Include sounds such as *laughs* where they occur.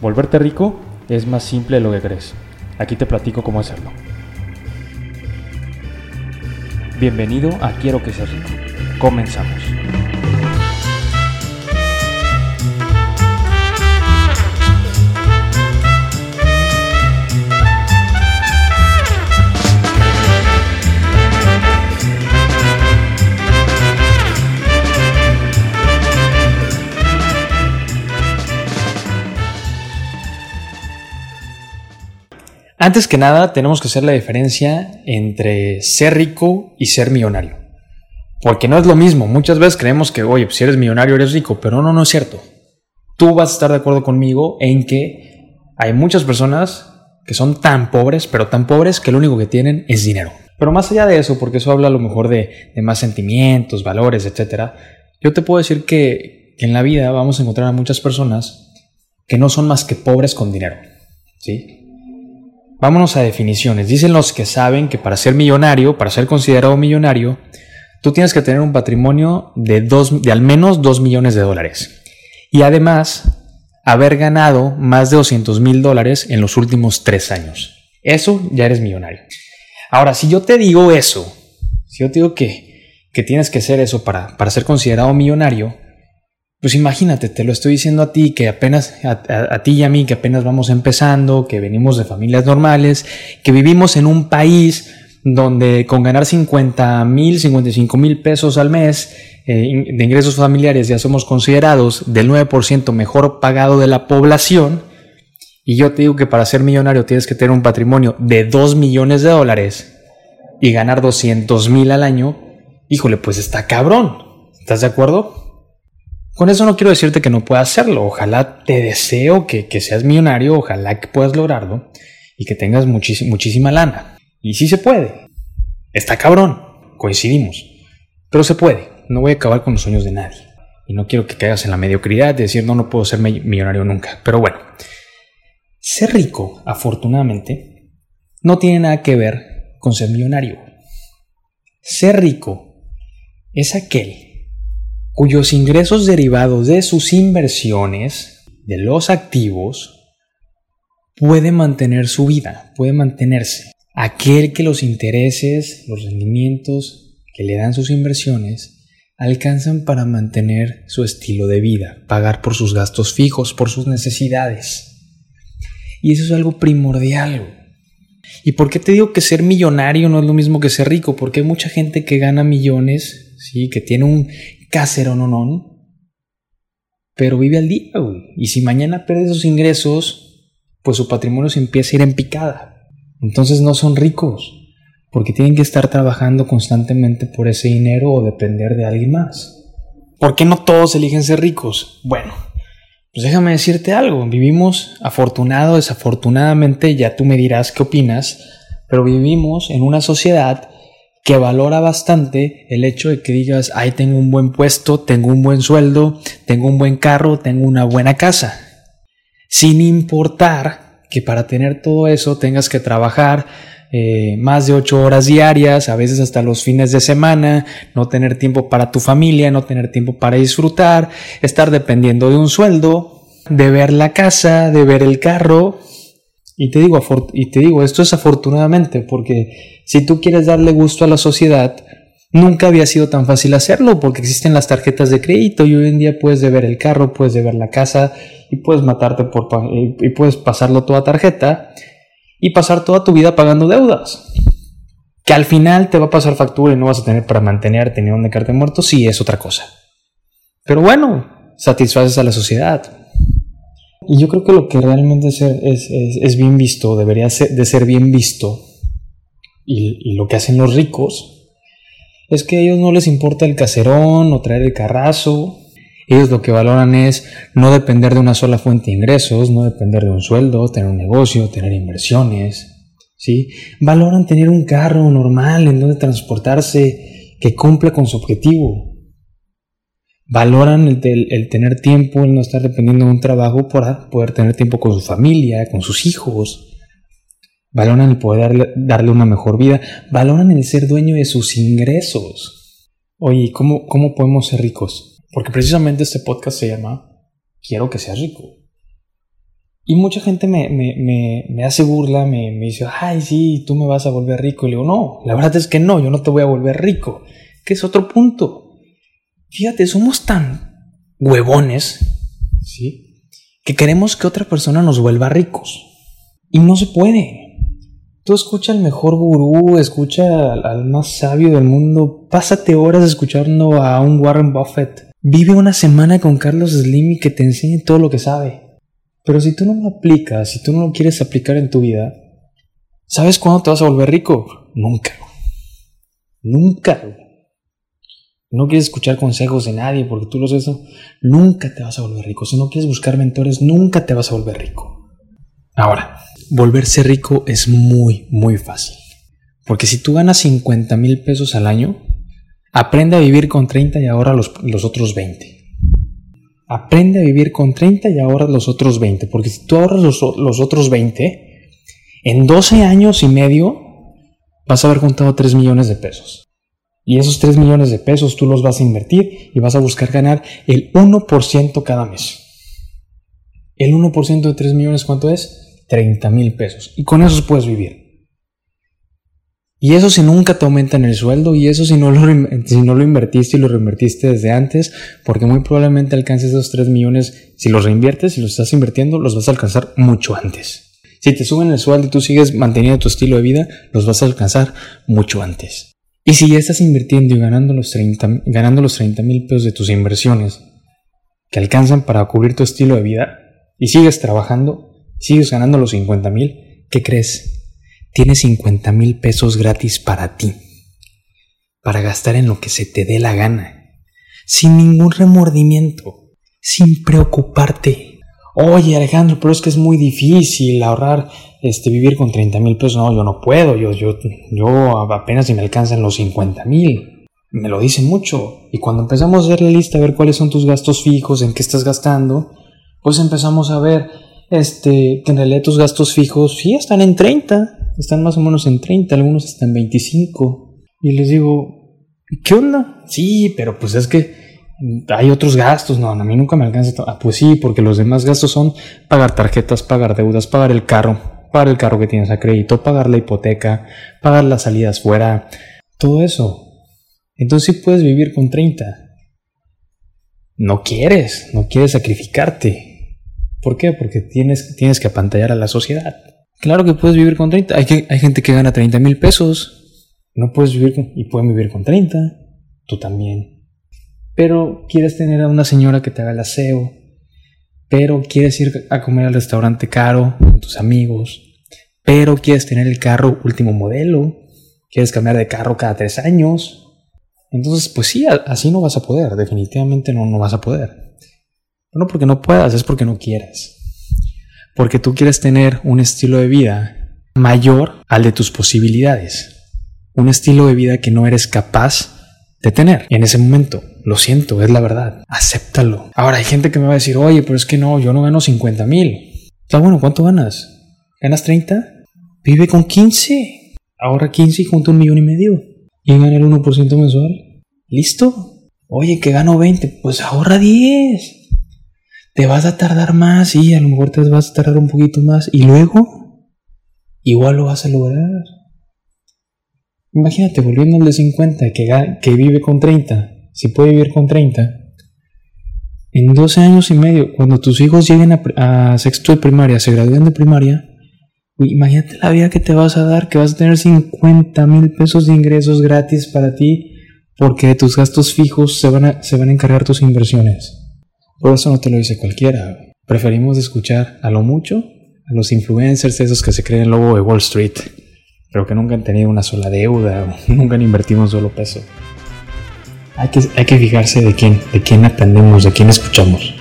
Volverte rico es más simple de lo que crees. Aquí te platico cómo hacerlo. Bienvenido a Quiero que seas rico. Comenzamos. Antes que nada, tenemos que hacer la diferencia entre ser rico y ser millonario. Porque no es lo mismo. Muchas veces creemos que, oye, si eres millonario eres rico, pero no, no es cierto. Tú vas a estar de acuerdo conmigo en que hay muchas personas que son tan pobres, pero tan pobres que lo único que tienen es dinero. Pero más allá de eso, porque eso habla a lo mejor de, de más sentimientos, valores, etc., yo te puedo decir que, que en la vida vamos a encontrar a muchas personas que no son más que pobres con dinero. ¿Sí? Vámonos a definiciones. Dicen los que saben que para ser millonario, para ser considerado millonario, tú tienes que tener un patrimonio de, dos, de al menos 2 millones de dólares. Y además, haber ganado más de 200 mil dólares en los últimos tres años. Eso ya eres millonario. Ahora, si yo te digo eso, si yo te digo que, que tienes que hacer eso para, para ser considerado millonario, pues imagínate, te lo estoy diciendo a ti, que apenas, a, ti y a mí, que apenas vamos empezando, que venimos de familias normales, que vivimos en un país donde con ganar 50 mil, 55 mil pesos al mes eh, de ingresos familiares ya somos considerados del 9% mejor pagado de la población, y yo te digo que para ser millonario tienes que tener un patrimonio de 2 millones de dólares y ganar 200 mil al año, híjole, pues está cabrón. ¿Estás de acuerdo? Con eso no quiero decirte que no puedas hacerlo. Ojalá te deseo que, seas millonario, ojalá que puedas lograrlo y que tengas muchísima lana. Y sí se puede. Está cabrón. Coincidimos. Pero se puede. No voy a acabar con los sueños de nadie. Y no quiero que caigas en la mediocridad de decir no, no puedo ser millonario nunca. Pero bueno, ser rico, afortunadamente, no tiene nada que ver con ser millonario. Ser rico es aquel cuyos ingresos derivados de sus inversiones, de los activos, puede mantener su vida, puede mantenerse. Aquel que los intereses, los rendimientos que le dan sus inversiones, alcanzan para mantener su estilo de vida, pagar por sus gastos fijos, por sus necesidades. Y eso es algo primordial. ¿Y por qué te digo que ser millonario no es lo mismo que ser rico? Porque hay mucha gente que gana millones, sí, que tiene un no, pero vive al día, güey. Y si mañana pierde sus ingresos, pues su patrimonio se empieza a ir en picada. Entonces no son ricos, porque tienen que estar trabajando constantemente por ese dinero o depender de alguien más. ¿Por qué no todos eligen ser ricos? Bueno, pues déjame decirte algo. Vivimos afortunado, desafortunadamente, ya tú me dirás qué opinas, pero vivimos en una sociedad que valora bastante el hecho de que digas, ay, tengo un buen puesto, tengo un buen sueldo, tengo un buen carro, tengo una buena casa. Sin importar que para tener todo eso tengas que trabajar eh, más de ocho horas diarias, a veces hasta los fines de semana, no tener tiempo para tu familia, no tener tiempo para disfrutar, estar dependiendo de un sueldo, de ver la casa, de ver el carro, y te digo, y te digo, esto es afortunadamente, porque si tú quieres darle gusto a la sociedad, nunca había sido tan fácil hacerlo, porque existen las tarjetas de crédito y hoy en día puedes deber el carro, puedes deber la casa y puedes matarte por y puedes pasarlo toda tarjeta y pasar toda tu vida pagando deudas. Que al final te va a pasar factura y no vas a tener para mantenerte ni donde quedarte muerto, sí es otra cosa. Pero bueno, satisfaces a la sociedad. Y yo creo que lo que realmente es, es, bien visto, debería de ser bien visto, y, lo que hacen los ricos, es que a ellos no les importa el caserón o traer el carrazo. Ellos lo que valoran es no depender de una sola fuente de ingresos, no depender de un sueldo, tener un negocio, tener inversiones. ¿sí? Valoran tener un carro normal en donde transportarse que cumple con su objetivo valoran el, tener tiempo, el no estar dependiendo de un trabajo para poder tener tiempo con su familia, con sus hijos. Valoran el poder darle, una mejor vida. Valoran el ser dueño de sus ingresos. Oye, ¿cómo, ¿cómo podemos ser ricos? Porque precisamente este podcast se llama Quiero que seas rico. Y mucha gente me, me, hace burla, me, me, dice, ay, sí, tú me vas a volver rico. Y le digo, no, la verdad es que no, yo no te voy a volver rico. Que es otro punto. Fíjate, somos tan huevones, ¿sí? Que queremos que otra persona nos vuelva ricos. Y no se puede. Tú escucha al mejor gurú, escucha al, más sabio del mundo, pásate horas escuchando a un Warren Buffett. Vive una semana con Carlos Slim y que te enseñe todo lo que sabe. Pero si tú no lo aplicas, si tú no lo quieres aplicar en tu vida, ¿sabes cuándo te vas a volver rico? Nunca. Nunca. No quieres escuchar consejos de nadie porque tú los eso, nunca te vas a volver rico. Si no quieres buscar mentores, nunca te vas a volver rico. Ahora, volverse rico es muy, muy fácil. Porque si tú ganas 50 mil pesos al año, aprende a vivir con 30 y ahorra los, los otros 20. Aprende a vivir con 30 y ahorra los otros 20. Porque si tú ahorras los, los otros 20, en 12 años y medio vas a haber juntado 3 millones de pesos. Y esos 3 millones de pesos tú los vas a invertir y vas a buscar ganar el 1% cada mes. El 1% de 3 millones, ¿cuánto es? 30 mil pesos. Y con eso puedes vivir. Y eso si nunca te aumentan el sueldo y eso si no, lo, si no lo invertiste y lo reinvertiste desde antes, porque muy probablemente alcances esos 3 millones, si los reinviertes, si los estás invirtiendo, los vas a alcanzar mucho antes. Si te suben el sueldo y tú sigues manteniendo tu estilo de vida, los vas a alcanzar mucho antes. Y si ya estás invirtiendo y ganando los 30 ganando los mil pesos de tus inversiones que alcanzan para cubrir tu estilo de vida y sigues trabajando, sigues ganando los 50 mil, ¿qué crees? Tienes 50 mil pesos gratis para ti, para gastar en lo que se te dé la gana, sin ningún remordimiento, sin preocuparte. Oye Alejandro, pero es que es muy difícil ahorrar este, vivir con 30 mil pesos, no, yo no puedo, yo, yo, yo apenas si me alcanzan los 50 mil. Me lo dicen mucho. Y cuando empezamos a ver la lista, a ver cuáles son tus gastos fijos, en qué estás gastando, pues empezamos a ver este, que en realidad tus gastos fijos sí están en 30, están más o menos en 30, algunos están en 25. Y les digo, ¿qué onda? Sí, pero pues es que hay otros gastos, no, a mí nunca me alcanza. Ah, pues sí, porque los demás gastos son pagar tarjetas, pagar deudas, pagar el carro, pagar el carro que tienes a crédito, pagar la hipoteca, pagar las salidas fuera, todo eso. Entonces sí puedes vivir con 30. No quieres, no quieres sacrificarte. ¿Por qué? Porque tienes, tienes que apantallar a la sociedad. Claro que puedes vivir con 30. Hay, hay gente que gana 30 mil pesos. No puedes vivir con, y pueden vivir con 30. Tú también. Pero quieres tener a una señora que te haga el aseo, pero quieres ir a comer al restaurante caro con tus amigos, pero quieres tener el carro último modelo, quieres cambiar de carro cada tres años. Entonces, pues sí, así no vas a poder, definitivamente no, no vas a poder. No porque no puedas, es porque no quieras. Porque tú quieres tener un estilo de vida mayor al de tus posibilidades. Un estilo de vida que no eres capaz de tener en ese momento. Lo siento, es la verdad. Acéptalo. Ahora hay gente que me va a decir, oye, pero es que no, yo no gano 50 mil. Está bueno, ¿cuánto ganas? ¿Ganas 30? Vive con 15. Ahorra 15 y junta un millón y medio. Y gana el 1% mensual. ¿Listo? Oye, que gano 20. Pues ahorra 10. Te vas a tardar más, sí, a lo mejor te vas a tardar un poquito más. Y luego, igual lo vas a lograr. Imagínate, volviendo al de 50, que, que vive con 30, si puede vivir con 30, en 12 años y medio, cuando tus hijos lleguen a, sexto de primaria, se gradúen de primaria, imagínate la vida que te vas a dar, que vas a tener 50 mil pesos de ingresos gratis para ti, porque de tus gastos fijos se van, a, se van a encargar tus inversiones. Por eso no te lo dice cualquiera. Preferimos escuchar a lo mucho a los influencers, esos que se creen lobo de Wall Street pero que nunca han tenido una sola deuda, *laughs* nunca han invertido un solo peso. Hay que, hay que fijarse de quién, de quién aprendemos, de quién escuchamos.